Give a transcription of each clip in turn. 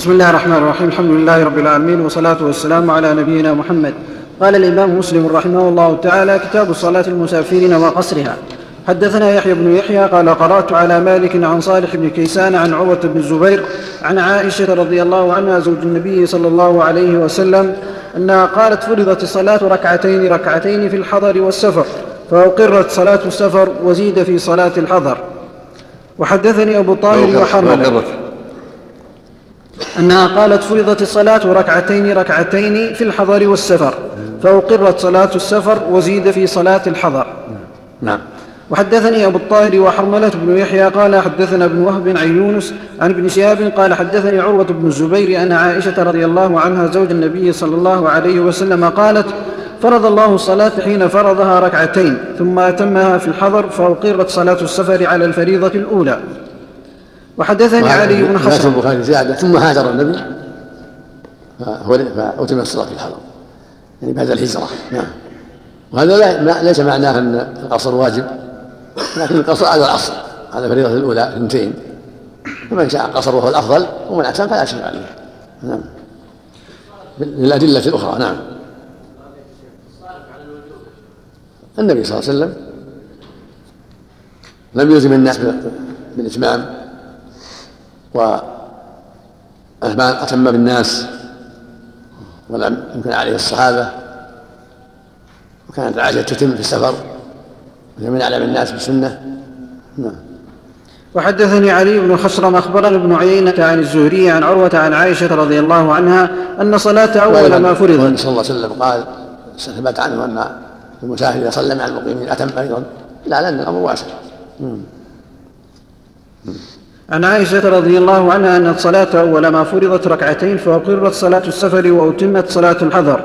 بسم الله الرحمن الرحيم الحمد لله رب العالمين والصلاة والسلام على نبينا محمد قال الإمام مسلم رحمه الله تعالى كتاب الصلاة المسافرين وقصرها حدثنا يحيى بن يحيى قال قرأت على مالك عن صالح بن كيسان عن عروة بن الزبير عن عائشة رضي الله عنها زوج النبي صلى الله عليه وسلم أنها قالت فرضت الصلاة ركعتين ركعتين في الحضر والسفر فأقرت صلاة السفر وزيد في صلاة الحضر وحدثني أبو طاهر وحرمل أنها قالت فرضت الصلاة ركعتين ركعتين في الحضر والسفر فأقرت صلاة السفر وزيد في صلاة الحضر. نعم. وحدثني أبو الطاهر وحرملة بن يحيى قال حدثنا ابن وهب عن يونس عن ابن شهاب قال حدثني عروة بن الزبير أن عائشة رضي الله عنها زوج النبي صلى الله عليه وسلم قالت فرض الله الصلاة حين فرضها ركعتين ثم أتمها في الحضر فأقرت صلاة السفر على الفريضة الأولى. وحدثني علي بن حسن البخاري زيادة ثم هاجر النبي. فأتم الصلاة في الحضر يعني بعد الهجرة. نعم. وهذا لا ليس معناه أن القصر واجب لكن القصر على الأصل على الفريضة الأولى اثنتين. ومن شاء قصر وهو الأفضل ومن أتم فلا شيء عليه. نعم. للأدلة الأخرى نعم. النبي صلى الله عليه وسلم لم يلزم الناس بالإتمام. وأتم بالناس ولم يمكن عليه الصحابة وكانت عائشة تتم في السفر ومن أعلم الناس بالسنة. نعم. وحدثني علي بن خشرم اخبرنا ابن عيينة عن الزهري عن عروة عن عائشة رضي الله عنها أن صلاة أول ما فرضت صلى الله عليه وسلم قال ثبت عنه أن المسافر إذا صلى مع المقيمين أتم أيضا. لا لأن الأمر واسع. عن عائشة رضي الله عنها أن الصلاة أول ما فرضت ركعتين فأقرت صلاة السفر وأتمت صلاة الحضر.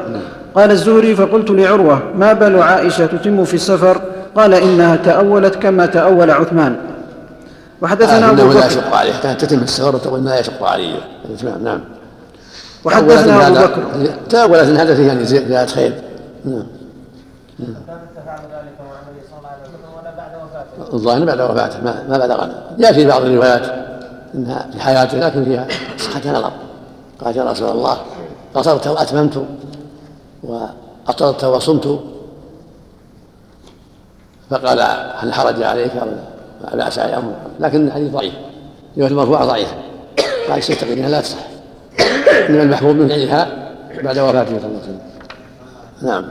قال الزهري فقلت لعروة ما بال عائشة تتم في السفر؟ قال إنها تأولت كما تأول عثمان. وحدثنا أبو بكر لا يشق عليه. كانت تتم السفر وتقول ما يشق عليه. الإتمام نعم. وحدثنا أبو بكر. تأولت هذا فيه يعني زيادة خير. نعم. الظاهر بعد وفاته ما, ما بلغنا جاء في بعض الروايات إنها في حياته لكن فيها صحة نظر قال يا رسول الله قصرت وأتممت واطلت وصمت. فقال هل حرج عليك؟ أو لا بأس أمر لكن الحديث ضعيف. روايه المرفوعة ضعيفة. قال استغفر إنها لا تصح. إنما المحبوب من فعلها بعد وفاته صلى الله عليه وسلم. نعم.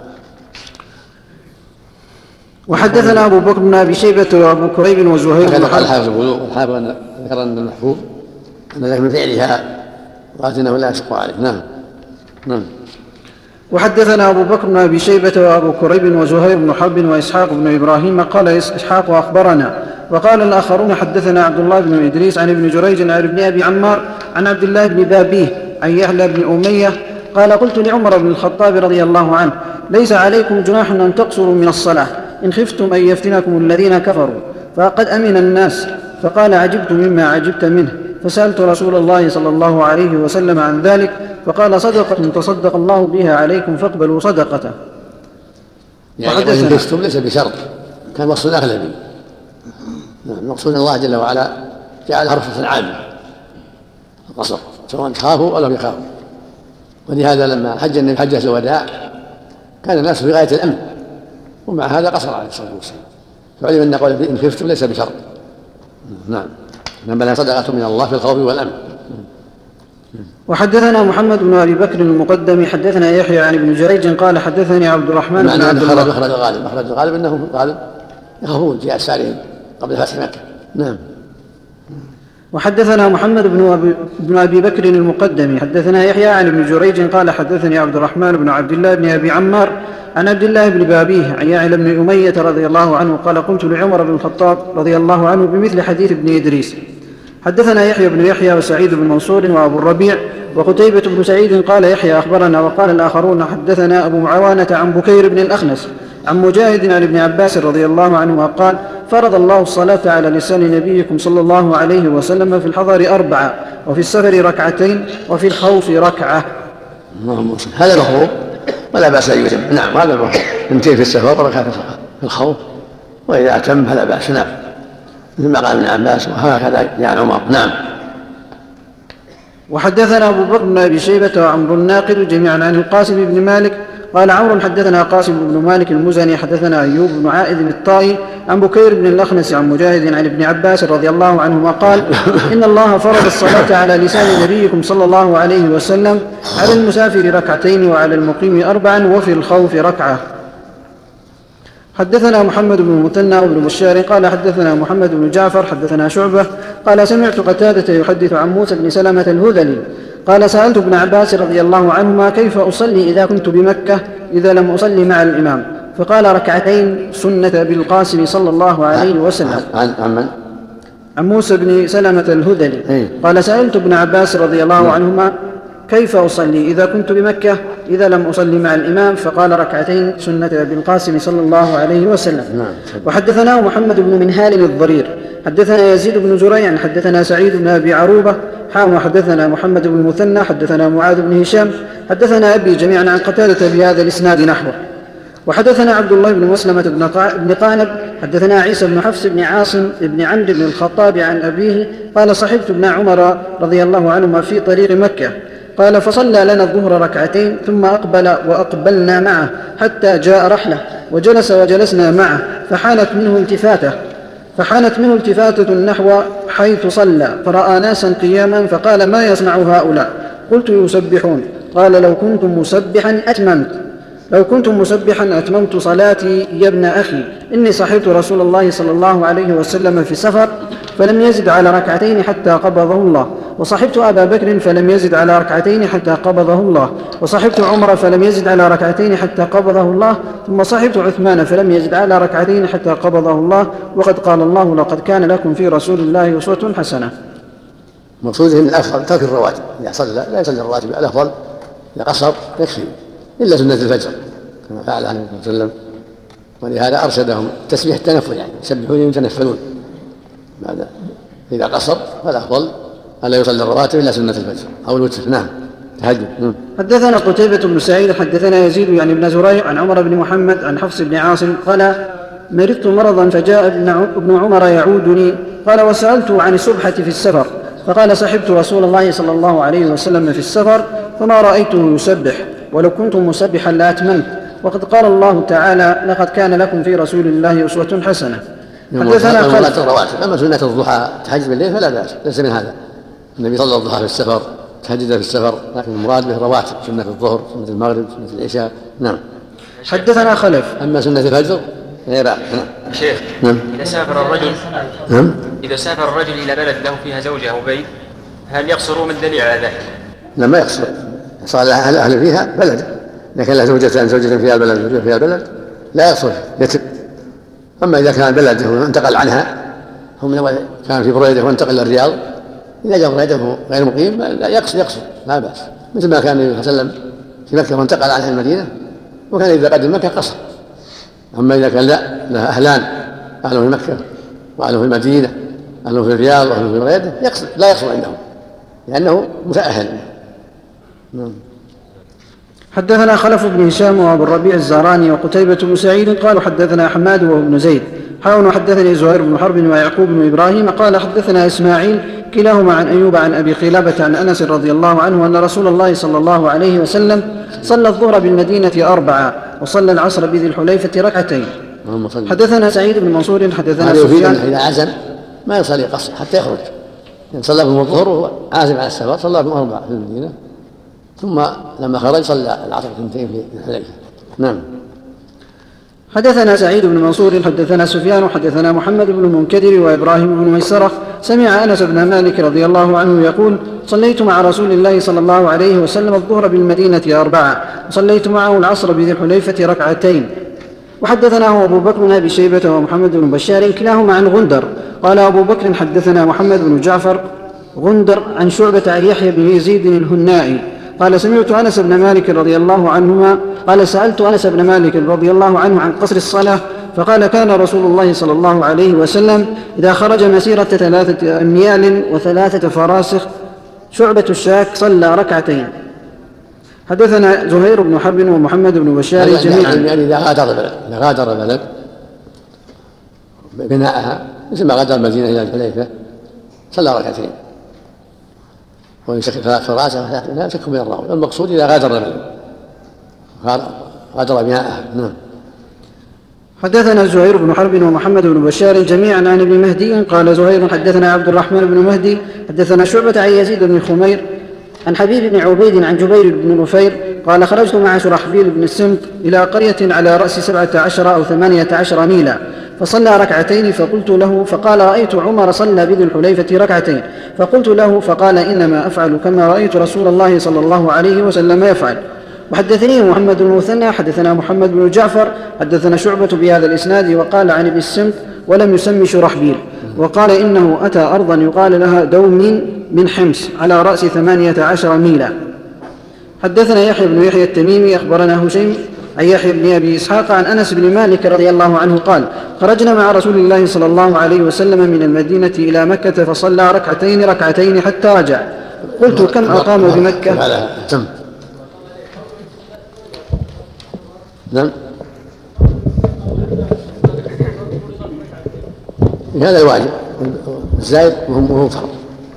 وحدثنا أبو بكر بن أبي شيبة وأبو كريب وزهير بن حرب الحافظ الحافظ ذكر أن المحفوظ أن ذلك من فعلها قالت انه لا يشق عليه. نعم. نعم. وحدثنا أبو بكر بن أبي شيبة وأبو كريب وزهير بن حرب وإسحاق بن إبراهيم قال إسحاق أخبرنا. وقال الآخرون حدثنا عبد الله بن إدريس عن ابن جريج عن ابن أبي عمار عن عبد الله بن بابيه عن يحلى بن أمية قال قلت لعمر بن الخطاب رضي الله عنه ليس عليكم جناح أن تقصروا من الصلاة. إن خفتم أن يفتنكم الذين كفروا فقد أمن الناس فقال عجبت مما عجبت منه فسألت رسول الله صلى الله عليه وسلم عن ذلك فقال صدقة تصدق الله بها عليكم فاقبلوا صدقته. يعني وإن خفتم ليس بشرط كان مقصود أغلبي نعم مقصود الله جل وعلا جعلها رخصة عامة القصر سواء خافوا أو لم يخافوا. ولهذا لما حج النبي حجة الوداع كان الناس في غاية الأمن. ومع هذا قصر عليه الصلاة والسلام. فعلم أن قول إن خفتم ليس بشرط. نعم. إنما لها صدقة من الله في الخوف والأمن. وحدثنا محمد بن أبي بكر المقدم حدثنا يحيى عن ابن جريج قال حدثني عبد الرحمن بن عبد الله. مخرج الغالب مخرج الغالب إنه غالب. يخافون جاء السارين قبل فتح مكة. نعم. وحدثنا محمد بن أبي, بن أبي بكر المقدم. حدثنا يحيى عن ابن جريج قال حدثني عبد الرحمن بن عبد الله بن أبي عمار عن عبد الله بن بابيه عن يعلى بن أمية رضي الله عنه قال قلت لعمر بن الخطاب رضي الله عنه بمثل حديث ابن إدريس. حدثنا يحيى بن يحيى وسعيد بن منصور وأبو الربيع وقتيبة بن سعيد قال يحيى أخبرنا وقال الآخرون حدثنا أبو معاونة عن بكير بن الأخنس عن مجاهد عن ابن عباس رضي الله عنهما قال فرض الله الصلاة على لسان نبيكم صلى الله عليه وسلم في الحضر أربعة وفي السفر ركعتين وفي الخوف ركعة. اللهم هذا مفروض ولا بأس أن يتم. نعم هذا مفروض اثنتين في السفر وركعة في الخوف. وإذا أتم فلا بأس. نعم. مثل ما قال ابن عباس وهكذا جاء عمر. نعم. وحدثنا أبو بكر بن أبي شيبة وعمر الناقد جميعا عن القاسم بن مالك قال عمرو حدثنا قاسم بن مالك المزني حدثنا أيوب بن عائد الطائي عن بكير بن الأخنس عن مجاهد عن ابن عباس رضي الله عنهما قال إن الله فرض الصلاة على لسان نبيكم صلى الله عليه وسلم على المسافر ركعتين وعلى المقيم أربعا وفي الخوف ركعة. حدثنا محمد بن المثنى وابن بشار قال حدثنا محمد بن جعفر حدثنا شعبة قال سمعت قتادة يحدث عن موسى بن سلمة الهذلي قال سألت ابن عباس رضي الله عنهما كيف أصلي إذا كنت بمكة إذا لم أصلي مع الإمام فقال ركعتين سنة بالقاسم صلى الله عليه وسلم عن عن من؟ عن موسى بن سلمة الهذلي إيه. قال سألت ابن عباس رضي الله عنهما كيف أصلي؟ إذا كنت بمكة إذا لم أصلي مع الإمام فقال ركعتين سنة بالقاسم صلى الله عليه وسلم. نعم. وحدثناه محمد بن منهال الضرير. حدثنا يزيد بن زريع حدثنا سعيد بن أبي عروبة حام وحدثنا محمد بن المثنى حدثنا معاذ بن هشام حدثنا أبي جميعا عن قتادة بهذا الإسناد نحوه. وحدثنا عبد الله بن مسلمة بن قانب حدثنا عيسى بن حفص بن عاصم بن عمرو بن الخطاب عن أبيه قال صحبت ابن عمر رضي الله عنهما في طريق مكة. قال فصلى لنا الظهر ركعتين ثم أقبل وأقبلنا معه حتى جاء رحلة وجلس وجلسنا معه فحانت منه التفاتة. فحانت منه التفاتة نحو حيث صلى. فرأى ناسا قياما فقال ما يصنع هؤلاء؟ قلت يسبحون. قال لو كنتم مسبحا أتممت. لو كنت مسبحا أتممت صلاتي يا ابن أخي. إني صحبت رسول الله صلى الله عليه وسلم في سفر فلم يزد على ركعتين حتى قبضه الله. وصحبت أبا بكر فلم يزد على ركعتين حتى قبضه الله. وصحبت عمر فلم يزد على ركعتين حتى قبضه الله. ثم صحبت عثمان فلم يزد على ركعتين حتى قبضه الله. وقد قال الله لقد كان لكم في رسول الله أسوة حسنة. مقصوده ان الأفضل ترك الرواتب إذا صلى لا يصلي الرواتب الافضل إذا قصر يكفي. إلا سنة الفجر كما فعل عليه الصلاه والسلام ولهذا أرشدهم تسبيح التنفل يعني يسبحون يتنفلون بعد إذا قصر فالافضل ألا يصلي الرواتب إلا سنة الفجر أو الوتر. نعم تهجد. نعم. حدثنا قتيبة بن سعيد حدثنا يزيد يعني ابن زريع عن عمر بن محمد عن حفص بن عاصم قال مرضت مرضا فجاء ابن عمر يعودني. قال وسألت عن السبحة في السفر. فقال صحبت رسول الله صلى الله عليه وسلم في السفر فما رأيته يسبح. ولو كنت مسبحا لأتممت وقد قال الله تعالى لقد كان لكم في رسول الله أسوة حسنة. حدثنا خلف الرواتب أما سنة الضحى تهجد بالليل فلا بأس ليس من هذا. النبي صلى الضحى في السفر تهجد في السفر لكن المراد به رواتب سنة الظهر سنة المغرب سنة العشاء. نعم. حدثنا خلف. أما سنة الفجر غير نعم. شيخ نعم. إذا سافر الرجل نعم. إذا سافر الرجل إلى بلد له فيها زوجة أو بيت هل يقصر من دليل على ذلك؟ لا ما يقصر. صار أهل أهل فيها بلد. إذا كان له زوجتان زوجة فيها البلد زوجة فيها البلد لا يقصر يتم. أما إذا كان بلده وانتقل عنها هم كان في بريدة وانتقل الرياض إذا جاء بريدة غير مقيم لا يقصر يقصر لا بأس. مثل ما كان النبي صلى الله عليه وسلم في مكة وانتقل عنها المدينة وكان إذا قدم مكة قصر. أما إذا كان لا له أهلان أهله في مكة وأهله في المدينة أهله في الرياض وأهله في الرياض يقصر لا يقصر عندهم لأنه متأهل. نعم. حدثنا خلف بن هشام وابو الربيع الزهراني وقتيبة بن سعيد قالوا حدثنا حماد وهو ابن زيد. حاول حدثني زهير بن حرب ويعقوب بن إبراهيم قال حدثنا إسماعيل كلاهما عن أيوب عن أبي قلابة عن أنس رضي الله عنه أن رسول الله صلى الله عليه وسلم صلى الظهر بالمدينة أربعة وصلى العصر بذي الحليفة ركعتين. حدثنا سعيد بن منصور حدثنا سفيان. إذا عزم. ما يصلي قصر حتى يخرج. يعني صلى بهم الظهر وهو عازم على السفر صلى بهم أربعة في المدينة. ثم لما خرج صلى العصر اثنتين في الحليفة. نعم. حدثنا سعيد بن منصور حدثنا سفيان حدثنا محمد بن المنكدر وإبراهيم بن ميسرة. سمع أنس بن مالك رضي الله عنه يقول صليت مع رسول الله صلى الله عليه وسلم الظهر بالمدينة أربعة. وصليت معه العصر بذي الحليفة ركعتين. وحدثناه أبو بكر بن أبي شيبة ومحمد بن بشار كلاهما عن غندر. قال أبو بكر حدثنا محمد بن جعفر غندر عن شعبة عن يحيى بن يزيد الهنائي. قال سمعت أنس بن مالك رضي الله عنهما قال سألت أنس بن مالك رضي الله عنه عن قصر الصلاة فقال كان رسول الله صلى الله عليه وسلم إذا خرج مسيرة ثلاثة اميال وثلاثة فراسخ شعبة الشاك صلى ركعتين. حدثنا زهير بن حرب ومحمد بن بشار جميعا. يعني إذا غادر البلد إذا غادر البلد بناءها مثل ما غادر المدينة إلى الحليفة صلى ركعتين. وإن في رأسه لا شك من الراوي المقصود إذا غادر منه غادر بناءه نعم. حدثنا زهير بن حرب ومحمد بن بشار جميعا عن ابن مهدي. قال زهير حدثنا عبد الرحمن بن مهدي. حدثنا شعبة عن يزيد بن خمير. عن حبيب بن عبيد عن جبير بن نفير. قال خرجت مع شرحبيل بن السمط إلى قرية على رأس سبعة عشر أو ثمانية عشر ميلا. فصلى ركعتين فقلت له فقال رأيت عمر صلى بذي الحليفة ركعتين. فقلت له فقال إنما أفعل كما رأيت رسول الله صلى الله عليه وسلم يفعل. وحدثني محمد بن مثنى حدثنا محمد بن جعفر حدثنا شعبة بهذا الإسناد وقال عن ابن السمت ولم يسم شرحبيل. وقال إنه أتى أرضا يقال لها دوم من حمص على رأس ثمانية عشر ميلا. حدثنا يحيى بن يحيى التميمي أخبرنا هشيم عن يحيى بن أبي إسحاق عن أنس بن مالك رضي الله عنه قال خرجنا مع رسول الله صلى الله عليه وسلم من المدينة إلى مكة فصلى ركعتين ركعتين حتى رجع. قلت كم اقام بمكة؟ تم. نعم. هذا الواجب. الزايد وهو فرض.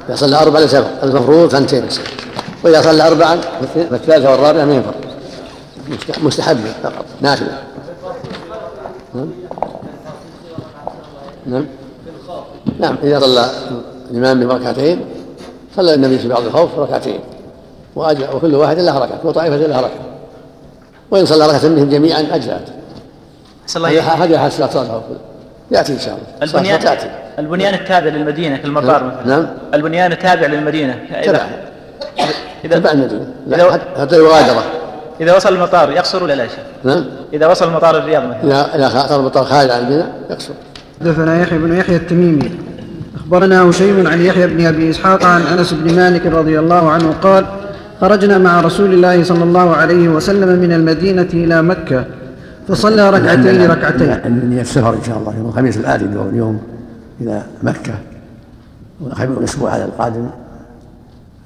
إذا صلى أربعة ليس المفروض ثنتين وإذا صلى أربعا فالثالثة والرابعة ما ينفر مستحب فقط. نافلة نعم. نعم. نعم. إذا صلى الإمام بركعتين صلى النبي في بعض الخوف ركعتين. وكل واحد له ركعة وطائفة لها ركعة وإن صلى ركعة منهم جميعا أجزأت. هذه حال صلاة الخوف يأتي إن شاء الله. البنيان تأتي البنيان التابع للمدينة كالمطار نعم. مثلا. نعم. البنيان التابع للمدينة. تبع. إذا تبع المدينة. حتى المغادرة إذا وصل المطار يقصر ولا لا يا شيخ؟ نعم. إذا وصل المطار الرياض مثلا. إذا إذا خاطر المطار خارج عن المدينة يقصر. حدثنا يحيى بن يحيى التميمي. أخبرنا هشيم عن يحيى بن أبي إسحاق عن أنس بن مالك رضي الله عنه قال خرجنا مع رسول الله صلى الله عليه وسلم من المدينة إلى مكة فصلى ركعتين ركعتين النية السفر إن شاء الله يوم الخميس الآتي اليوم إلى مكة. والأسبوع على القادم.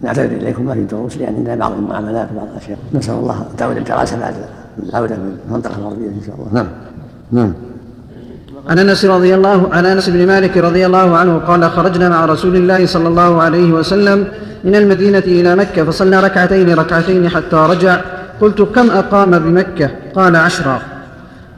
نعتذر إليكم ما في دروس لأن عندنا بعض المعاملات وبعض الأشياء. نسأل الله ان تعود الدراسه بعد العودة من المنطقة الغربية إن شاء الله. نعم. نعم. عن أنس رضي الله عن أنس بن مالك رضي الله عنه قال خرجنا مع رسول الله صلى الله عليه وسلم من المدينة إلى مكة فصلى ركعتين ركعتين حتى رجع. قلت كم أقام بمكة؟ قال عشرا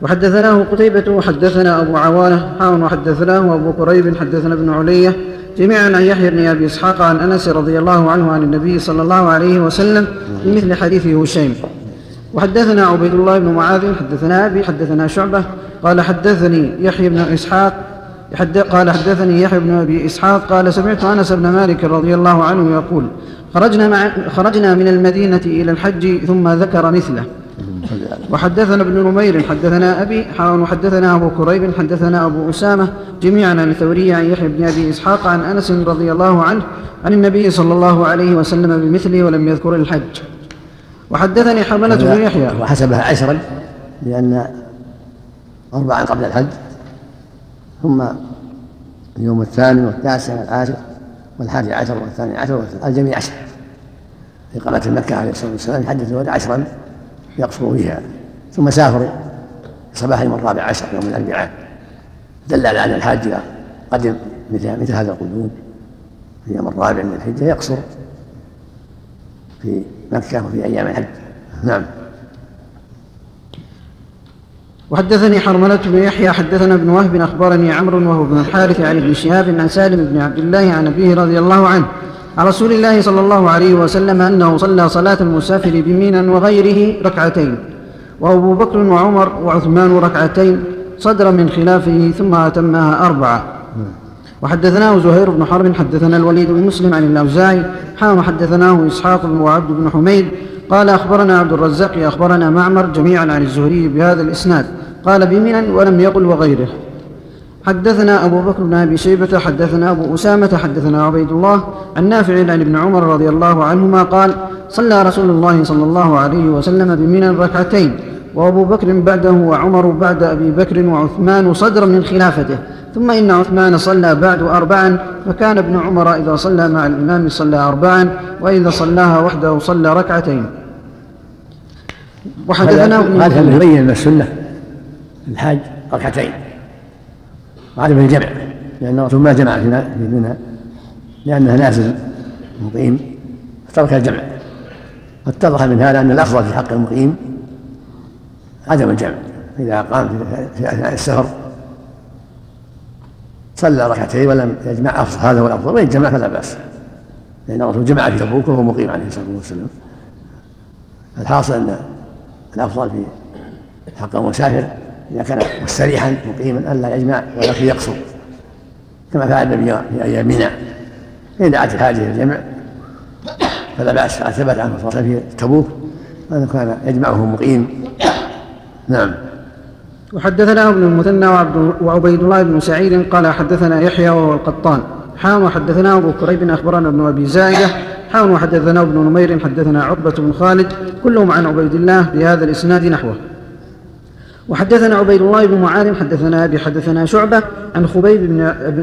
وحدثناه قتيبة وحدثنا أبو عوانة حاون وحدثناه أبو قريب حدثنا ابن علية. جميعا عن يحيى بن أبي إسحاق عن أنس رضي الله عنه عن النبي صلى الله عليه وسلم بمثل حديث هشيم. وحدثنا عبيد الله بن معاذ حدثنا أبي حدثنا شعبة. قال حدثني يحيى بن إسحاق قال حدثني يحيى بن أبي إسحاق قال سمعت أنس بن مالك رضي الله عنه يقول خرجنا مع خرجنا من المدينة إلى الحج ثم ذكر مثله. وحدثنا ابن نمير حدثنا أبي حاون وحدثنا أبو كريب حدثنا أبو أسامة جميعا عن الثوري عن يحيى بن أبي إسحاق عن أنس رضي الله عنه عن النبي صلى الله عليه وسلم بمثله ولم يذكر الحج. وحدثني حملة بن يحيى. وحسبها عشرا لأن أربعا قبل الحج ثم اليوم الثاني والتاسع والعاشر والحادي عشر والثاني عشر الجميع عشر. في قناة مكة عليه الصلاة والسلام حدث عشرا. يقصر بها. ثم سافر صباح اليوم الرابع عشر يوم الأربعاء. دل على أن الحاج قدم مثل مثل هذا القدوم في اليوم الرابع من الحجة يقصر في مكة وفي أيام الحج. نعم. وحدثني حرملة بن يحيى حدثنا ابن وهب أخبرني عمرو وهو بن الحارث عن ابن شهاب عن سالم بن عبد الله عن أبيه رضي الله عنه عن رسول الله صلى الله عليه وسلم أنه صلى صلاة المسافر بمينا وغيره ركعتين وأبو بكر وعمر وعثمان ركعتين صدر من خلافه ثم أتمها أربعة. وحدثناه زهير بن حرب حدثنا الوليد بن مسلم عن الأوزاعي حام حدثناه إسحاق وعبد بن حميد قال أخبرنا عبد الرزاق أخبرنا معمر جميعا عن الزهري بهذا الإسناد قال بمنا ولم يقل وغيره. حدثنا أبو بكر بن أبي شيبة حدثنا أبو أسامة حدثنا عبيد الله عن نافع عن ابن عمر رضي الله عنهما قال صلى رسول الله صلى الله عليه وسلم بمنى ركعتين وأبو بكر بعده وعمر بعد أبي بكر وعثمان صدرا من خلافته ثم إن عثمان صلى بعد أربعا فكان ابن عمر إذا صلى مع الإمام صلى أربعا وإذا صلاها وحده صلى ركعتين. وحدثنا هذا يبين السنة؟ الحاج ركعتين. وعدم الجمع لأن الرسول ما جمع في منى لأنها نازل مقيم ترك الجمع فاتضح من هذا أن الأفضل في حق المقيم عدم الجمع. إذا قام في أثناء السفر صلى ركعتين ولم يجمع أفضل هذا هو الأفضل. وإن جمع فلا بأس. لأن الرسول جمع في تبوك وهو مقيم عليه الصلاة والسلام. الحاصل أن الأفضل في حق المسافر إذا كان مستريحا مقيما ألا يجمع ولكن يقصر كما فعل النبي في أيام منى إن دعت الحاجة الجمع فلا بأس ثبت عنه صلى الله عليه وسلم في تبوك أنه كان يجمعه مقيم. نعم. وحدثنا ابن المثنى وعبيد الله بن سعيد قال حدثنا يحيى وهو القطان. حام وحدثنا أبو كريب أخبرنا ابن أبي زائدة. حام وحدثنا ابن نمير حدثنا عقبة بن خالد. كلهم عن عبيد الله بهذا الإسناد نحوه. وحدثنا عبيد الله بن معاذ حدثنا أبي حدثنا شعبة عن خبيب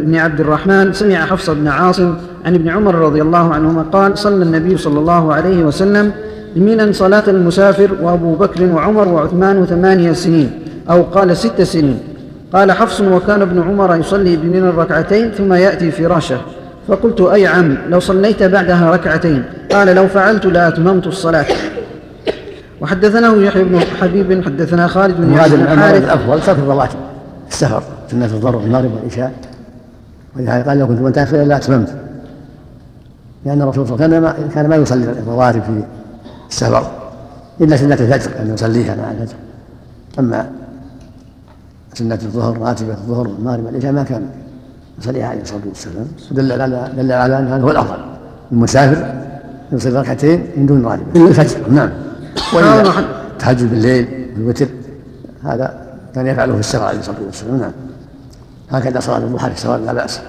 بن عبد الرحمن سمع حفص بن عاصم عن ابن عمر رضي الله عنهما قال صلى النبي صلى الله عليه وسلم بمنى صلاة المسافر وأبو بكر وعمر وعثمان ثمانية سنين أو قال ست سنين. قال حفص وكان ابن عمر يصلي بمنى الركعتين ثم يأتي فراشه. فقلت أي عم لو صليت بعدها ركعتين. قال لو فعلت لأتممت الصلاة. وحدثناه يحيى بن حبيب حدثنا خالد بن هذا الحارث. الأفضل ترك الرواتب السفر. سنه الظهر والمغرب والعشاء. ولهذا قال لو كنت متاخرا لا أتممت. لأن الرسول صلى الله عليه وسلم كان ما يصلي الرواتب في السفر. إلا سنة الفجر ان يصليها مع الفجر. أما سنة الظهر راتبة الظهر والمغرب والعشاء ما كان يصليها عليه الصلاة والسلام. ودل على دل على ان هذا هو الأفضل. المسافر يصلي ركعتين من دون راتبة. إلا الفجر نعم. وإذا تهجد بالليل بالوتر هذا كان يفعله في السفر عليه الصلاة والسلام. نعم. هكذا صلاة الضحى في السفر لا بأس.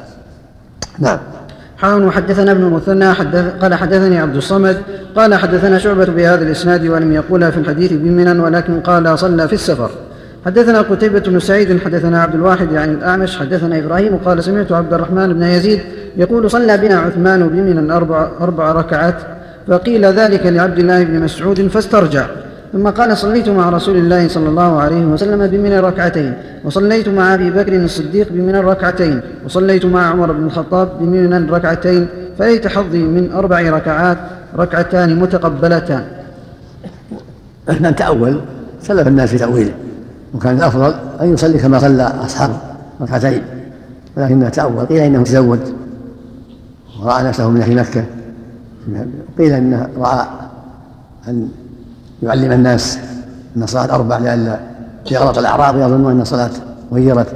نعم. حاول وحدثنا ابن المثنى حدث قال حدثني عبد الصمد قال حدثنا شعبة بهذا الإسناد ولم يقولها في الحديث بمنا ولكن قال صلى في السفر. حدثنا قتيبة بن سعيد حدثنا عبد الواحد يعني الأعمش حدثنا إبراهيم قال سمعت عبد الرحمن بن يزيد يقول صلى بنا عثمان بمنا أربع, أربع ركعات. فقيل ذلك لعبد الله بن مسعود فاسترجع. ثم قال صليت مع رسول الله صلى الله عليه وسلم بمن ركعتين وصليت مع أبي بكر الصديق بمن ركعتين وصليت مع عمر بن الخطاب بمن ركعتين فليت حظي من أربع ركعات ركعتان متقبلتان. إحنا نتاول سلف الناس في تاويله وكان الأفضل أن يصلي كما صلى أصحابه ركعتين ولكنه تاول قيل إنه تزود ورأى نفسه من أهل مكة. قيل انه راى أن يعلم الناس أن الصلاه أربع لئلا يغلط الاعراب يظنون أن الصلاة غيرت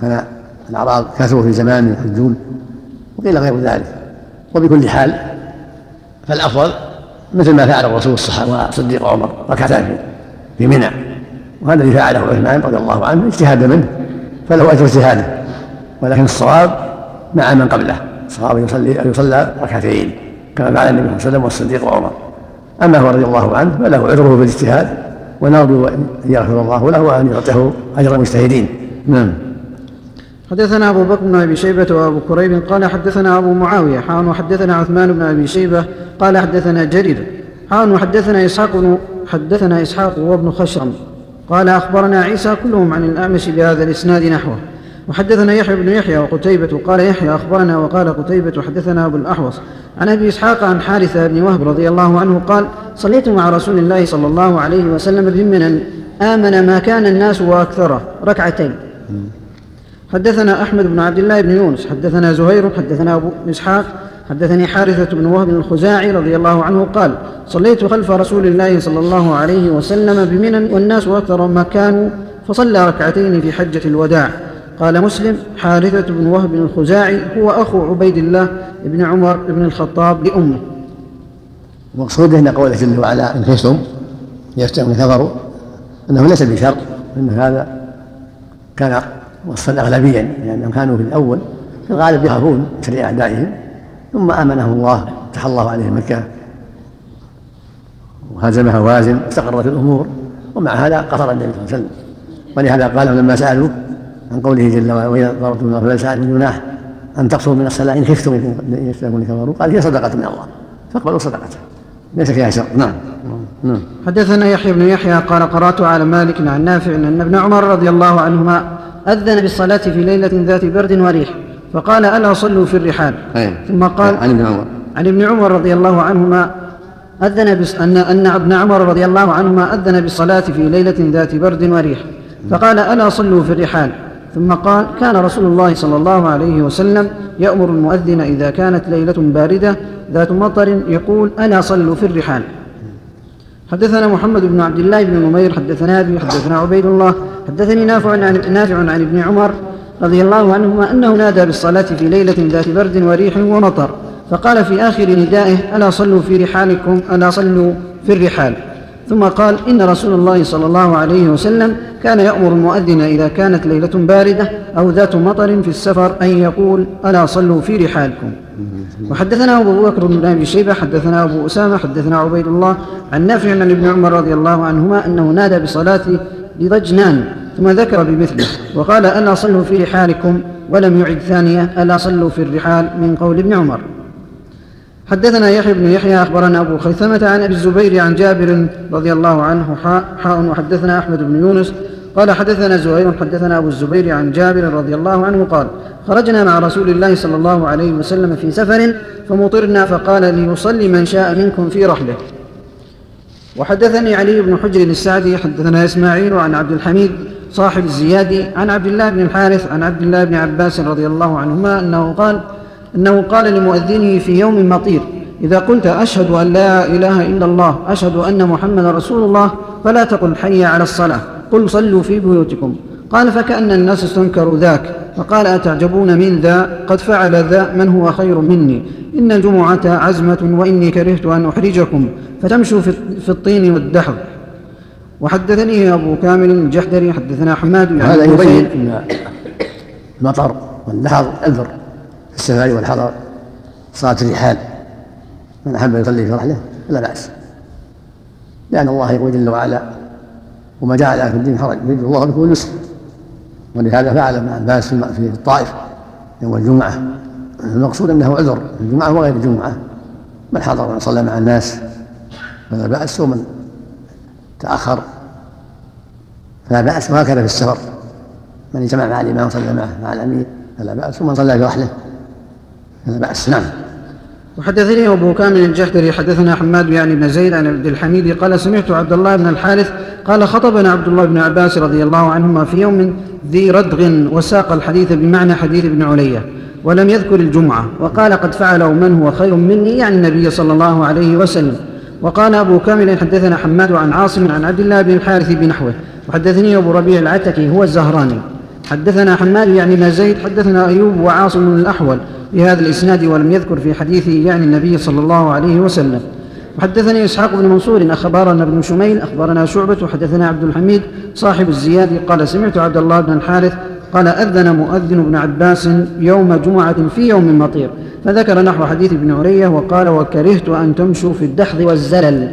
كان الاعراب كثروا في زمان يحجون وقيل غير ذلك. وبكل حال فالأفضل مثل ما فعل الرسول الصحابة والصديق عمر ركعتان في منى وهذا الذي فعله عثمان رضي الله عنه اجتهاد منه فله أجر اجتهاده ولكن الصواب مع من قبله الصواب يصلي يصلى ركعتين. كما فعل النبي صلى الله عليه وسلم والصديق وعمر. أما هو رضي الله عنه فله اجره بالاجتهاد ونرجو أن يغفر الله له وأن يعطيه أجر المجتهدين. نعم. حدثنا أبو بكر بن أبي شيبة وأبو كريب قال حدثنا أبو معاوية حان وحدثنا عثمان بن أبي شيبة قال حدثنا جرير حان وحدثنا إسحاق حدثنا إسحاق وابن خشرم قال أخبرنا عيسى كلهم عن الأعمش بهذا الإسناد نحوه. وحدثنا يحيى بن يحيى وقتيبة قال يحيى أخبرنا وقال قتيبة حدثنا أبو الأحوص عن أبي إسحاق عن حارثة بن وهب رضي الله عنه قال صليت مع رسول الله صلى الله عليه وسلم بمنا آمن ما كان الناس وأكثره ركعتين. حدثنا أحمد بن عبد الله بن يونس حدثنا زهير حدثنا أبو إسحاق حدثني حارثة بن وهب الخزاعي رضي الله عنه قال صليت خلف رسول الله صلى الله عليه وسلم بمنى والناس أكثر ما كانوا فصلى ركعتين في حجة الوداع. قال مسلم حارثة بن وهب الخزاعي هو أخو عبيد الله بن عمر بن الخطاب لأمه. المقصود أن قوله جل وعلا خفتم يفتحون كفروا أنه ليس بشرط أن هذا كان وصفا أغلبيا لأنهم كانوا في الأول في الغالب يخافون شر أعدائهم ثم آمنهم الله فتح الله عليهم مكة وهزم هوازن استقرت الأمور ومع هذا قصر النبي صلى الله عليه وسلم. ولهذا قال لما سألوه عن قوله جل وعلا وإذا ضربتم الله فليس عليكم جناح أن تقصروا من الصلاة إن خفتم إن يفتنكم كفروا قال هي صدقة من الله. فاقبلوا صدقته. ليس فيها شر. نعم. نعم. حدثنا يحيى بن يحيى قال قرأت على مالك عن نافع أن ابن عمر رضي الله عنهما أذن بالصلاة في ليلة ذات برد وريح فقال ألا صلوا في الرحال؟ ثم قال عن ابن عمر. عن ابن عمر رضي الله عنهما أذن بس أن أن ابن عمر رضي الله عنهما أذن بالصلاة في ليلة ذات برد وريح فقال ألا صلوا في الرحال؟ ثم قال كان رسول الله صلى الله عليه وسلم يأمر المؤذن إذا كانت ليلة باردة ذات مطر يقول ألا صلوا في الرحال. حدثنا محمد بن عبد الله بن نمير حدثنا أبي حدثنا عبيد الله حدثني نافع عن نافع عن ابن عمر رضي الله عنهما أنه نادى بالصلاة في ليلة ذات برد وريح ومطر فقال في آخر ندائه ألا صلوا في رحالكم ألا صلوا في الرحال. ثم قال إن رسول الله صلى الله عليه وسلم كان يأمر المؤذن إذا كانت ليلة باردة أو ذات مطر في السفر أن يقول ألا صلوا في رحالكم. وحدثنا أبو بكر بن أبي شيبة حدثنا أبو أسامة حدثنا عبيد الله عن نافع عن ابن عمر رضي الله عنهما أنه نادى بصلاة لضجنان ثم ذكر بمثله وقال ألا صلوا في رحالكم ولم يعد ثانية ألا صلوا في الرحال من قول ابن عمر. حدثنا يحيى بن يحيى أخبرنا أبو خيثمة عن أبي الزبير عن جابر رضي الله عنه حاء, حاء وحدثنا أحمد بن يونس. قال حدثنا زهير حدثنا أبو الزبير عن جابر رضي الله عنه قال خرجنا مع رسول الله صلى الله عليه وسلم في سفر فمطرنا فقال ليصلي من شاء منكم في رحله. وحدثني علي بن حجر السعدي حدثنا إسماعيل عن عبد الحميد صاحب الزيادي عن عبد الله بن الحارث عن عبد الله بن عباس رضي الله عنهما أنه قال أنه قال لمؤذنه في يوم مطير إذا قلت أشهد أن لا إله إلا الله أشهد أن محمد رسول الله فلا تقل حي على الصلاة قل صلوا في بيوتكم. قال فكأن الناس استنكروا ذاك فقال أتعجبون من ذا؟ قد فعل ذا من هو خير مني؟ إن الجمعة عزمة وإني كرهت أن أحرجكم فتمشوا في الطين والدحر. وحدثني أبو كامل الجحدري حدثنا حماد هذا يبين أن المطر والنهر أذر. في السفر والحضر صلاة الرحال. من أحب يصلي في رحله؟ فلا بأس. لأن الله يقول جل وعلا وما جعل في الدين حرج. يريد الله بكم اليسر. ولهذا فعل ابن عباس في الطائف يوم الجمعة. المقصود أنه عذر. الجمعة وغير الجمعة. من حضر من صلى مع الناس فلا بأس. ومن تأخر فلا بأس. وهكذا في السفر. من اجتمع مع الإمام صلى معه مع الأمير فلا بأس. ومن صلى في رحله فلا بأس نعم. وحدثني أبو كامل الجحدري حدثنا حماد يعني بن زيد عن عبد الحميد قال سمعت عبد الله بن الحارث قال خطبنا عبد الله بن عباس رضي الله عنهما في يوم ذي ردغ وساق الحديث بمعنى حديث ابن علية ولم يذكر الجمعة وقال قد فعله من هو خير مني يعني النبي صلى الله عليه وسلم. وقال أبو كامل حدثنا حماد عن عاصم عن عبد الله بن الحارث بنحوه. وحدثني أبو ربيع العتكي هو الزهراني. حدثنا حماد يعني بن زيد حدثنا أيوب وعاصم الأحول بهذا الإسناد ولم يذكر في حديثه يعني النبي صلى الله عليه وسلم. وحدثني إسحاق بن منصور أخبرنا ابن شميل أخبرنا شعبة وحدثنا عبد الحميد صاحب الزياد قال سمعت عبد الله بن الحارث قال أذن مؤذن ابن عباس يوم جمعة في يوم مطير فذكر نحو حديث ابن عرية وقال وكرهت أن تمشوا في الدحض والزلل.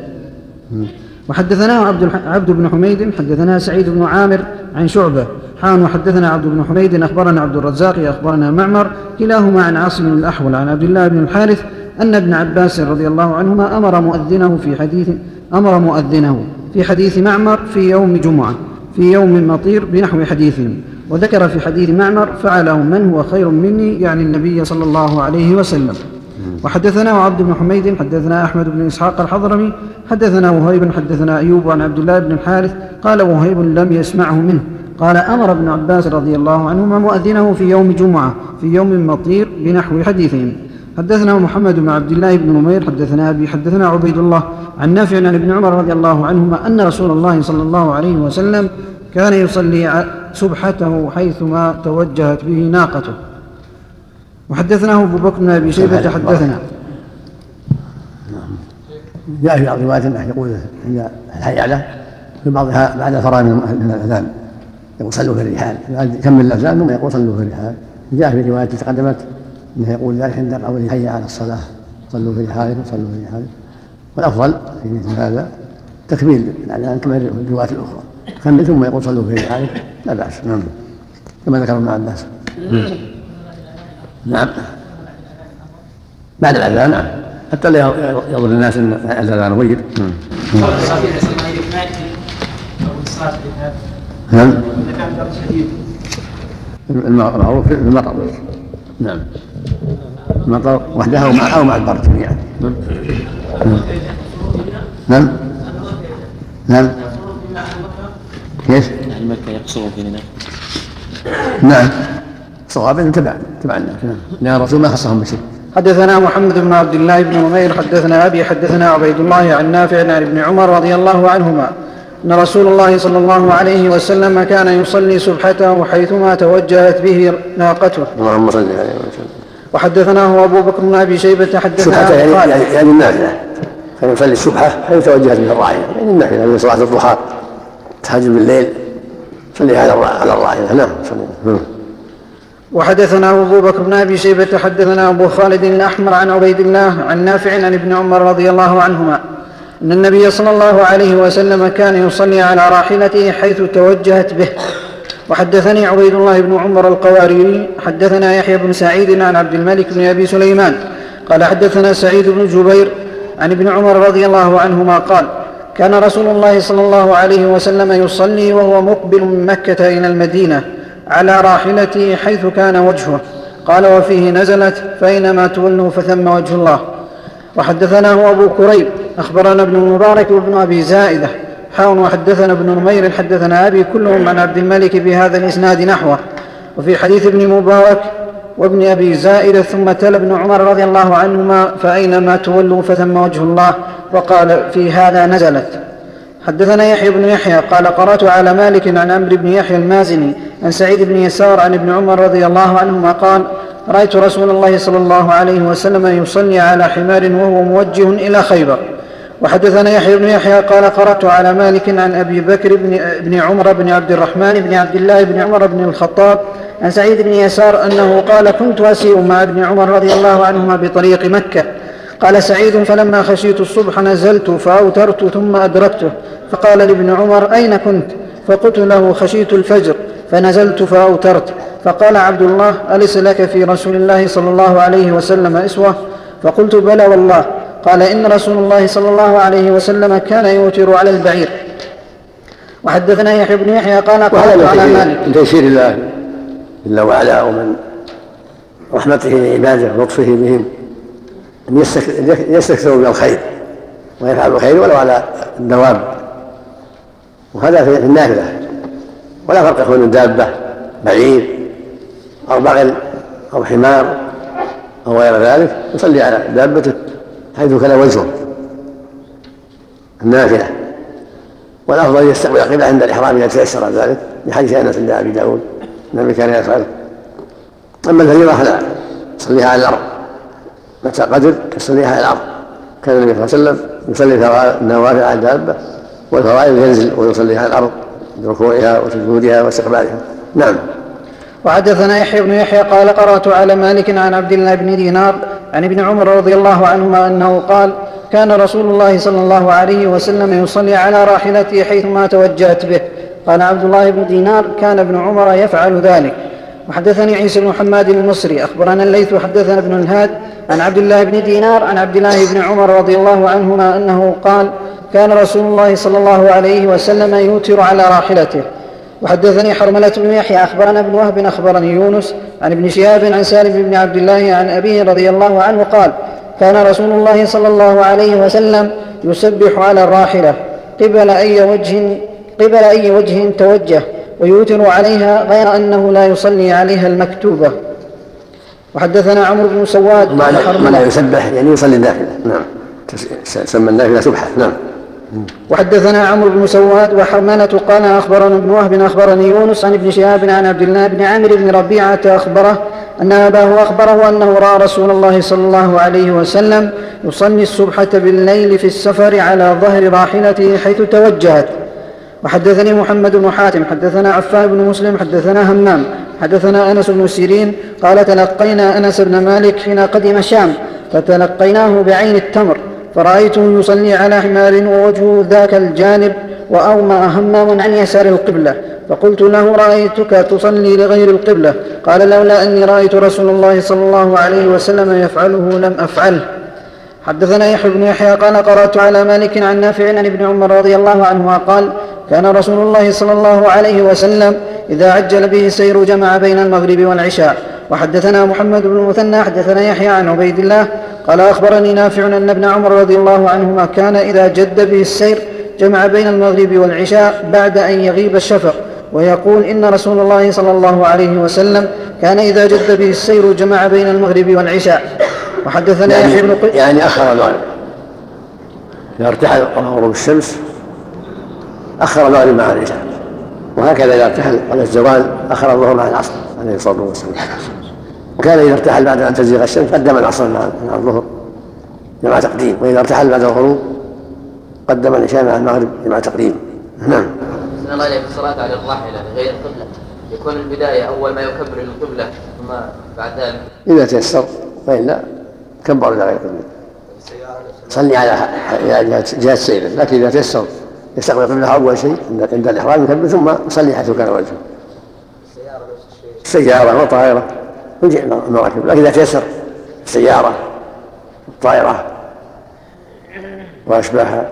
وحدثنا عبد, عبد بن حميد حدثنا سعيد بن عامر عن شعبة حان وحدثنا عبد بن حميد أخبرنا عبد الرزاق أخبرنا معمر كلاهما عن عاصم الأحول عن عبد الله بن الحارث أن ابن عباس رضي الله عنهما أمر مؤذنه في حديث أمر مؤذنه في حديث معمر في يوم جمعة في يوم مطير بنحو حديثهم وذكر في حديث معمر فعله من هو خير مني؟ يعني النبي صلى الله عليه وسلم. وحدثنا عبد بن حميد حدثنا أحمد بن إسحاق الحضرمي حدثنا وهيب حدثنا أيوب عن عبد الله بن الحارث قال وهيب لم يسمعه منه. قال أمر ابن عباس رضي الله عنهما مؤذنه في يوم جمعة في يوم مطير بنحو حديثهم. حدثنا محمد بن عبد الله بن نمير حدثنا أبي حدثنا عبيد الله عن نافع عن ابن عمر رضي الله عنهما أن رسول الله صلى الله عليه وسلم كان يصلي سبحته حيثما توجهت به ناقته. وحدثناه أبو بكر بن أبي شيبة حدثنا. جاء في بعض الروايات أنه يقول هي الحيالة في بعضها بعد الفراغ من الأذان. يقول صلوا في الرحال. كمل الأذان ثم يقول صلوا في الرحال. جاء في روايات تقدمت أنه يقول ذلك عند قول حي على الصلاة. صلوا في رحالكم صلوا في رحالكم والأفضل في مثل هذا تكميل الأذان كما في الروايات الأخرى. كمل ثم يقول صلوا في رحالكم لا بأس. نعم. كما ذكر ابن عباس نعم. بعد الأذان نعم. حتى لا يظن الناس إن الأذان غير نعم. المعروف في المطر نعم. المطر وحدها أو مع أو مع البرد جميعا نعم. نعم. كيف؟ أهل مكة يقصرون في منى نعم. صواب تبع تبع الناس. نعم. لأن الرسول ما خصهم بشيء. حدثنا محمد بن عبد الله بن نمير حدثنا أبي حدثنا عبيد الله عن نافع عن ابن عمر رضي الله عنهما أن رسول الله صلى الله عليه وسلم كان يصلي سبحته حيثما توجهت به ناقته. اللهم صل عليه وسلم وحدثناه أبو بكر بن أبي شيبة حدثنا سبحته يعني يعني, يعني النافلة. كان يصلي السبحه حيث توجهت به الراحله يعني النافلة من صلاة الضحى تهجد بالليل صلي على على الراحله نعم صلي. وحدثنا أبو بكر بن أبي شيبة حدثنا أبو خالد الأحمر عن عبيد الله عن نافع عن ابن عمر رضي الله عنهما. أن النبي صلى الله عليه وسلم كان يصلي على راحلته حيث توجهت به. وحدثني عبيد الله بن عمر القواريري حدثنا يحيى بن سعيد عن عبد الملك بن أبي سليمان قال حدثنا سعيد بن جبير عن ابن عمر رضي الله عنهما قال كان رسول الله صلى الله عليه وسلم يصلي وهو مقبل من مكة إلى المدينة على راحلته حيث كان وجهه. قال وفيه نزلت فأينما تولوا فثم وجه الله. وحدثناه أبو كريب أخبرنا ابن المبارك وابن أبي زائدة. حاون وحدثنا ابن نمير حدثنا أبي كلهم عن عبد الملك بهذا الإسناد نحوه. وفي حديث ابن مبارك وابن أبي زائدة ثم تلا ابن عمر رضي الله عنهما فأينما تولوا فثم وجه الله وقال في هذا نزلت. حدثنا يحيى بن يحيى قال قرأت على مالك عن عمرو بن يحيى المازني عن سعيد بن يسار عن ابن عمر رضي الله عنهما قال رأيت رسول الله صلى الله عليه وسلم يصلي على حمار وهو موجه إلى خيبر. وحدثنا يحيى بن يحيى قال قرأت على مالك عن أبي بكر بن, بن عمر بن عبد الرحمن بن عبد الله بن عمر بن الخطاب عن سعيد بن يسار أنه قال كنت اسير مع ابن عمر رضي الله عنهما بطريق مكة. قال سعيد فلما خشيت الصبح نزلت فأوترت ثم أدركته. فقال لابن عمر أين كنت؟ فقلت له خشيت الفجر. فنزلت فأوترت. فقال عبد الله أليس لك في رسول الله صلى الله عليه وسلم إسوة؟ فقلت بلى والله. قال إن رسول الله صلى الله عليه وسلم كان يوتر على البعير. وحدثنا يحيى بن يحيى قال قال على مالك. من تيسير الله جل وعلا ومن رحمته لعباده ولطفه بهم أن يستكثروا من الخير ويفعلوا الخير ولو على الدواب وهذا في النافلة ولا فرق يكون الدابة بعير أو بغل أو حمار أو غير ذلك. يصلي على دابته. حيث كان وجهه النافلة. والأفضل يستقبل القبلة عند الإحرام إذا تيسر ذلك لحديث أنس عند أبي داود النبي كان يفعل. أما الفريضة فلا يصليها على الأرض. متى؟ قدر يصليها على الأرض. كان النبي صلى الله عليه وسلم يصلي النوافل على الدابة والفرائض ينزل ويصليها على الأرض بركوعها وسجودها واستقبالها. نعم. وحدثنا يحيى بن يحيى قال قرأت على مالك عن عبد الله بن دينار عن ابن عمر رضي الله عنهما أنه قال كان رسول الله صلى الله عليه وسلم يصلي على راحلته حيثما توجهت به. قال عبد الله بن دينار كان ابن عمر يفعل ذلك. وحدثني عيسى بن محمد المصري. أخبرنا الليث وحدثنا ابن الهاد عن عبد الله بن دينار عن عبد الله بن عمر رضي الله عنهما أنه قال كان رسول الله صلى الله عليه وسلم يوتر على راحلته. وحدثني حرملة بن يحيى أخبرنا ابن وهب أخبرني يونس عن ابن شهاب عن سالم بن عبد الله عن أبيه رضي الله عنه قال كان رسول الله صلى الله عليه وسلم يسبح على الراحلة قبل أي وجه قبل أي وجه توجه ويوتر عليها غير أنه لا يصلي عليها المكتوبة. وحدثنا عمرو بن سواد معنى يسبح يعني يصلي النافلة نعم. تسمى النافلة سبحة. نعم. وحدثنا عمرو بن سواد وحرمانة قال أخبرنا ابن وهب أخبرني يونس عن ابن شهاب عن عبد الله بن عامر بن ربيعة أخبره أن أباه أخبره أنه رأى رسول الله صلى الله عليه وسلم يصلي الصبحة بالليل في السفر على ظهر راحلته حيث توجهت. وحدثني محمد بن حاتم حدثنا عفان بن مسلم حدثنا همام حدثنا أنس بن سيرين قال تلقينا أنس بن مالك حين قدم الشام فتلقيناه بعين التمر. فرأيته يصلي على حمار ووجهه ذاك الجانب وأومأ همام عن يسار القبلة. فقلت له رأيتك تصلي لغير القبلة؟ قال لولا أني رأيت رسول الله صلى الله عليه وسلم يفعله لم أفعله حدثنا يحيى بن يحيى قال قرأت على مالك عن نافع عن ابن عمر رضي الله عنهما قال كان رسول الله صلى الله عليه وسلم إذا عجل به السير جمع بين المغرب والعشاء. وحدثنا محمد بن المثنى حدثنا يحيى عن عبيد الله قال أخبرني نافع أن ابن عمر رضي الله عنهما كان إذا جد به السير جمع بين المغرب والعشاء بعد أن يغيب الشفق ويقول إن رسول الله صلى الله عليه وسلم كان إذا جد به السير جمع بين المغرب والعشاء. وحدثنا يعني يحيى بن يعني أخر المغرب إذا ارتحل غروب الشمس أخر المغرب مع العشاء. وهكذا إذا ارتحل قبل الزوال أخر الظهر مع العصر عليه الصلاة والسلام. وكان إذا ارتحل بعد أن تزيغ الشمس قدم العصر مع الظهر جمع تقديم وإذا ارتحل بعد الغروب قدم العشاء مع المغرب جمع تقديم. نعم. أحسن الله إليك. الصلاة على الراحلة لغير القبلة يكون البداية أول ما يكبر للقبلة ثم بعد ذلك. إذا تيسر والا كبر إلى غير القبله صلي على على جهه سيره لكن إذا تيسر يستقبل القبله أول شيء عند الإحرام يكبر ثم يصلي حيث كان وجهه. السيارة والطائره كل شيء المراكب لكن إذا تيسر السياره الطائره وأشباهها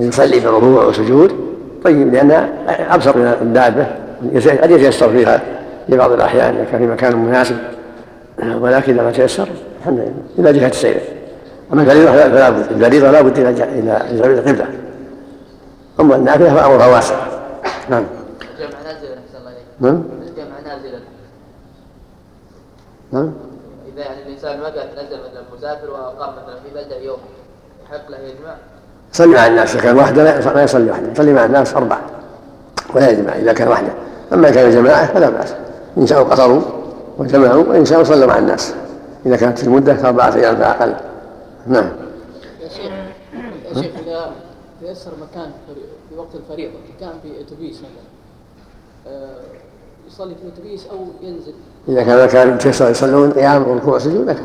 يصلي بركوع وسجود طيب لانها ابسط من الدابة قد يتيسر فيها في بعض الأحيان إذا كان في مكان مناسب. ولكن إذا ما تيسر الحمد لله إلى جهة السير. أما الفريضة فلا بد الفريضة لا بد إلى إلى القبلة. أما النافلة فأمرها واسع. نعم. نعم. نعم إذا يعني الإنسان وقف نزل مثلا مسافر وأقام مثلا في بلدة يوم يحق له يجمع يصلي مع الناس إذا كان وحده لا ما يصلي وحده يصلي مع الناس أربعة ولا يجمع إذا كان وحده أما ان كان جماعة فلا بأس. إن شاءوا قصروا وجمعوا وإن شاءوا صلوا مع الناس. إذا كانت المدة أربعة أيام فاقل نعم. يا شيخ يا شيخ إذا تيسر مكان في وقت الفريضة كان في أتوبيس مثلا آه، يصلي في الاتوبيس أو ينزل. إذا كان كان يصلون قيام وركوع وسجود لكن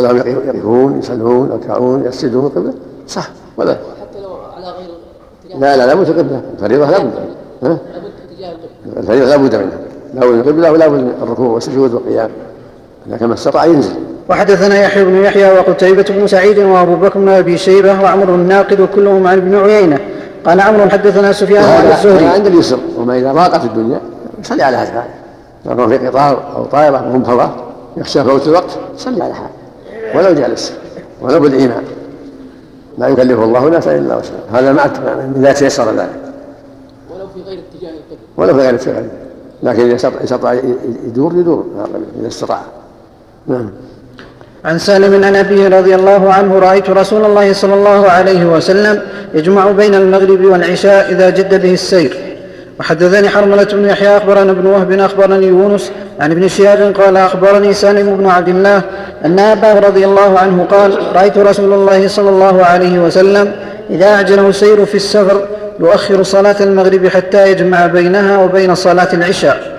لهم يقفون يصلون يركعون يسجدون قبلة صح ولا؟ حتى لو على غير لا لا لابد قبلة. الفريضة لابد ها؟ لابد اتجاه القبلة. الفريضة لابد منها. لابد من القبلة ولابد من الركوع والسجود والقيام. إذا كان ما استطاع ينزل. وحدثنا يحيى بن يحيى وقتيبة بن سعيد وأبو بكر بن أبي شيبة وعمر الناقد وكلهم عن ابن عيينة. قال عمرو حدثنا سفيان عن الزهري. عند اليسر وما إذا ضاقت الدنيا. يصلي على هذا. لو كان في قطار أو طائرة منفضه يخشى فوت الوقت صلي على حال ولو جالس ولو بالإيمان. لا يكلف الله نفسا إلا وسعها. هذا مع إذا تيسر ذلك. ولو في غير اتجاه القبله ولو في غير الفعل لكن إذا استطاع- استطاع يدور يدور. إذا استطاع. نعم. عن سالم عن أبيه رضي الله عنه رأيت رسول الله صلى الله عليه وسلم يجمع بين المغرب والعشاء إذا جد به السير. وحدثني حرملة بن يحيى أخبرنا ابن وهب أخبرني يونس عن ابن شهاب قال أخبرني سالم بن عبد الله أن أباه رضي الله عنه قال رأيت رسول الله صلى الله عليه وسلم إذا أعجله السير في السفر يؤخر صلاة المغرب حتى يجمع بينها وبين صلاة العشاء.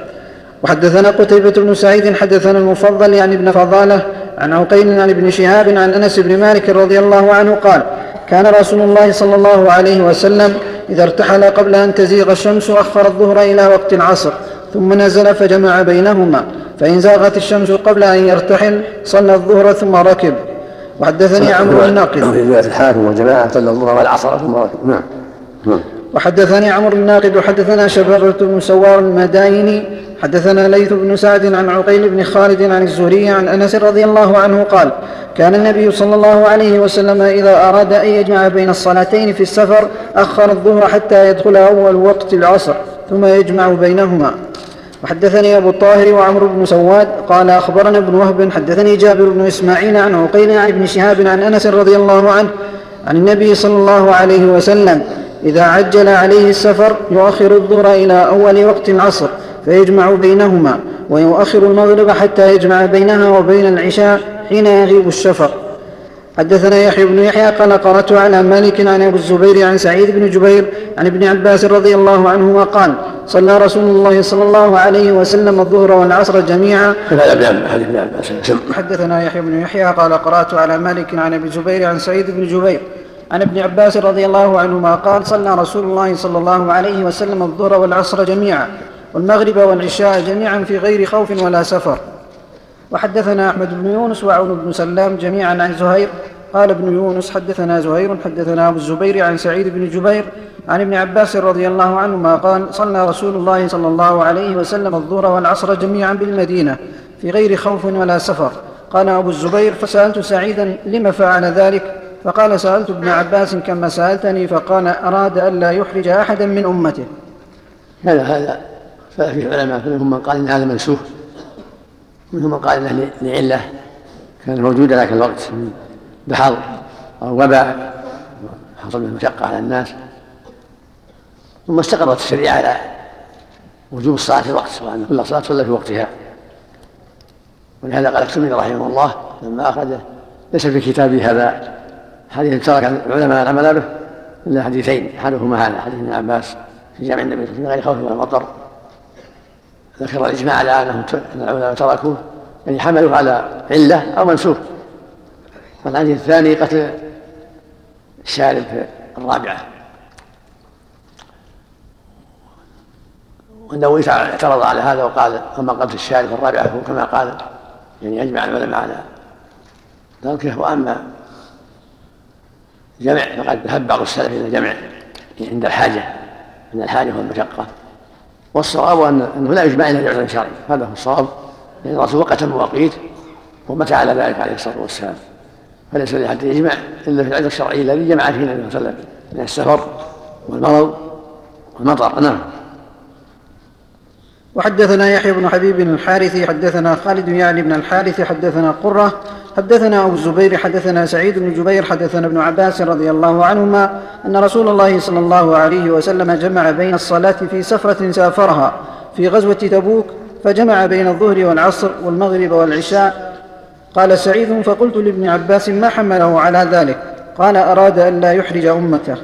وحدثنا قتيبة بن سعيد حدثنا المفضل يعني ابن فضالة عن عقيل عن ابن شهاب عن أنس بن مالك رضي الله عنه قال كان رسول الله صلى الله عليه وسلم إذا ارتحل قبل أن تزيغ الشمس أخر الظهر إلى وقت العصر ثم نزل فجمع بينهما فإن زاغت الشمس قبل أن يرتحل صلى الظهر ثم ركب. وحدثني عمرو الناقد في رواية الحاكم والجماعة صلى الظهر والعصر ثم ركب. نعم. نعم. وحدثني عمرو الناقد وحدثنا شبابة بن سوار المدايني حدثنا ليث بن سعد عن عقيل بن خالد عن الزهري عن أنس رضي الله عنه قال كان النبي صلى الله عليه وسلم إذا أراد أن يجمع بين الصلاتين في السفر أخر الظهر حتى يدخل أول وقت العصر ثم يجمع بينهما. وحدثني أبو الطاهر وعمرو بن سواد قال أخبرنا ابن وهب حدثني جابر بن إسماعيل عن عقيل عن ابن شهاب عن أنس رضي الله عنه عن النبي صلى الله عليه وسلم إذا عجل عليه السفر يؤخر الظهر إلى أول وقت العصر فيجمع بينهما ويؤخر المغرب حتى يجمع بينها وبين العشاء حين يغيب الشفق حدثنا يحيى بن يحيى قال قرأت على مالك عن أبو الزبير عن سعيد بن جبير عن ابن عباس رضي الله عنهما قال صلى رسول الله صلى الله عليه وسلم الظهر والعصر جميعا. حدثنا يحيى بن يحيى قال قرأت على مالك عن أبي الزبير عن سعيد بن جبير عن ابن عباس رضي الله عنهما قال صلى رسول الله صلى الله عليه وسلم الظهر والعصر جميعا والمغرب والعشاء جميعا في غير خوف ولا سفر. وحدثنا أحمد بن يونس وعون بن سلام جميعا عن زهير. قال ابن يونس حدثنا زهير حدثنا أبو الزبير عن سعيد بن جبير عن ابن عباس رضي الله عنهما قال صلى رسول الله صلى الله عليه وسلم الظهر والعصر جميعا بالمدينة في غير خوف ولا سفر. قال أبو الزبير فسألت سعيدا لم فعل ذلك؟ فقال سألت ابن عباس كما سألتني فقال أراد ألا يحرج أحدا من أمته. هذا هذا ففي علماء منهم من قال إن هذا منسوخ منهم من قال إنه لعلة كانت موجودة ذاك الوقت من بحر أو وباء حصل من مشقة على الناس. ثم استقرت الشريعة على وجوب الصلاة في الوقت وأن كل صلاة تصلى في وقتها. ولهذا قال السمي رحمه الله لما أخرجه ليس في كتابه هذا. حديث ترك العلماء العمل به إلا حديثين أحدهما هذا حديث ابن عباس في جامع النبي في غير خوف ولا مطر ذكر الإجماع على أنهم أن العلماء تركوه يعني حملوه على علة أو منسوخ. والحديث الثاني قتل الشارب في الرابعة والنووي اعترض على هذا وقال أما قتل الشارب في الرابعة كما قال يعني أجمع العلماء على تركه وأما جمع فقد ذهب بعض السلف إلى جمع عند الحاجة عند الحاجة والمشقة والصواب أنه لا يجمع إلا بعذر شرعي. هذا هو الصواب. لأن الرسول وقت المواقيت ومتى على ذلك عليه الصلاة والسلام. فليس لأحد يجمع إلا في العذر الشرعي الذي جمع فيه النبي صلى الله عليه وسلم من السفر والمرض والمطر. نعم. وحدثنا يحيى بن حبيب الحارثي حدثنا خالد يعني بن الحارث حدثنا قرة حدثنا أبو الزبير حدثنا سعيد بن جبير حدثنا ابن عباس رضي الله عنهما أن رسول الله صلى الله عليه وسلم جمع بين الصلاة في سفرة سافرها في غزوة تبوك فجمع بين الظهر والعصر والمغرب والعشاء. قال سعيد فقلت لابن عباس ما حمله على ذلك؟ قال أراد أن لا يحرج أمته.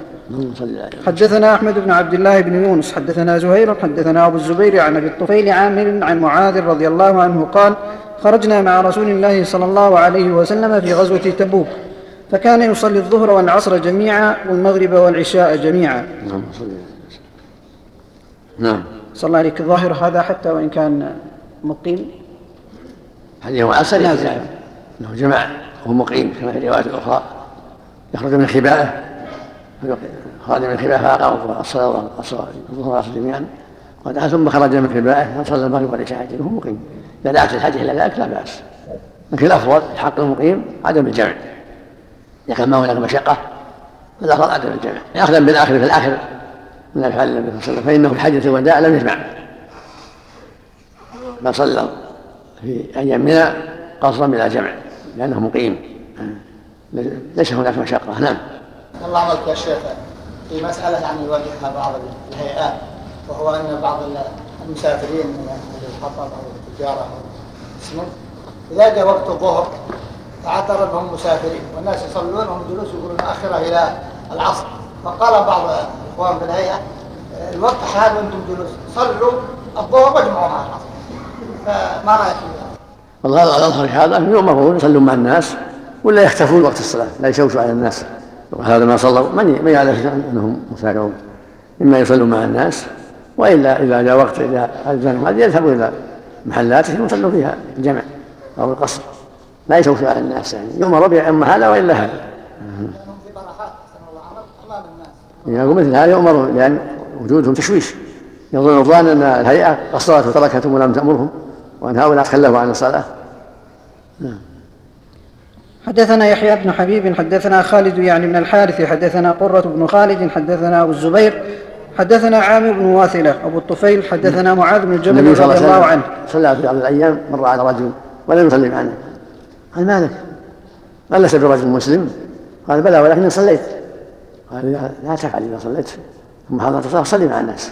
حدثنا أحمد بن عبد الله بن يونس حدثنا زهير حدثنا أبو الزبير عن أبي الطفيل عامر عن معاذ رضي الله عنه قال خرجنا مع رسول الله صلى الله عليه وسلم في غزوة تبوك فكان يصلي الظهر والعصر جميعا والمغرب والعشاء جميعا. نعم نعم. صلى عليك. الظاهر هذا حتى وإن كان مقيم؟ هذه هو اصل انه جمع وهو مقيم كما في الروايات الاخرى يخرج من خباءه خرج من خبائه فأقام الصلاة الظهر جميعا. ودعا ثم خرج من خبائه فصلى المغرب والعشاء وهو مقيم. إذا دعت الحج إلى ذلك لا بأس. لكن الأفضل حق المقيم عدم الجمع. إذا كان ما هناك مشقة فالأفضل عدم الجمع. أخذا بالآخر في الآخر من أفعال النبي صلى الله عليه وسلم فإنه في حجة الوداع لم يجمع. بل صلى في أيام منى قصرا بلا جمع لأنه مقيم. ليس هناك مشقة. نعم. الله عملك يا شيخ في مسألة يعني يواجهها بعض الهيئات وهو أن بعض المسافرين من الحطب أو التجارة أو السمن إذا جاء وقت الظهر فاعترض انهم مسافرين والناس يصلون وهم جلوس يقولون آخرة إلى العصر. فقال بعض الإخوان في الهيئة الوقت حال وأنتم جلوس صلوا الظهر واجمعوا مع العصر. فما رأيك في والله الأظهر هذا يؤمرون يصلون مع الناس ولا يختفون وقت الصلاة لا يشوشوا على الناس. وهذا ما صلوا. من من يعرف أنهم مسافرون اما يصلوا مع الناس وإلا إذا جاء وقت إذا الزمهم هذه يذهبوا إلى محلاتهم ويصلوا فيها الجمع أو القصر. لا يشوشوا على الناس يعني. يؤمر باما هذا وإلا هذا. يقول مثل هذا يؤمر لأن وجودهم تشويش. يظن الظان أن الهيئة قصرت وتركتهم ولم تأمرهم وأن هؤلاء تخلفوا عن الصلاة. نعم حدثنا يحيى بن حبيب حدثنا خالد يعني بن الحارث حدثنا قرة بن خالد حدثنا أبو الزبير حدثنا عامر بن واثلة أبو الطفيل حدثنا معاذ بن جبل رضي الله عنه. صلى في بعض الأيام مر على رجل ولم يصلي معنا. قال مالك؟ قال لست برجل مسلم. قال بلى ولكني صليت. قال لا تفعل إذا صليت. ثم حضرت الصلاة صلي مع الناس.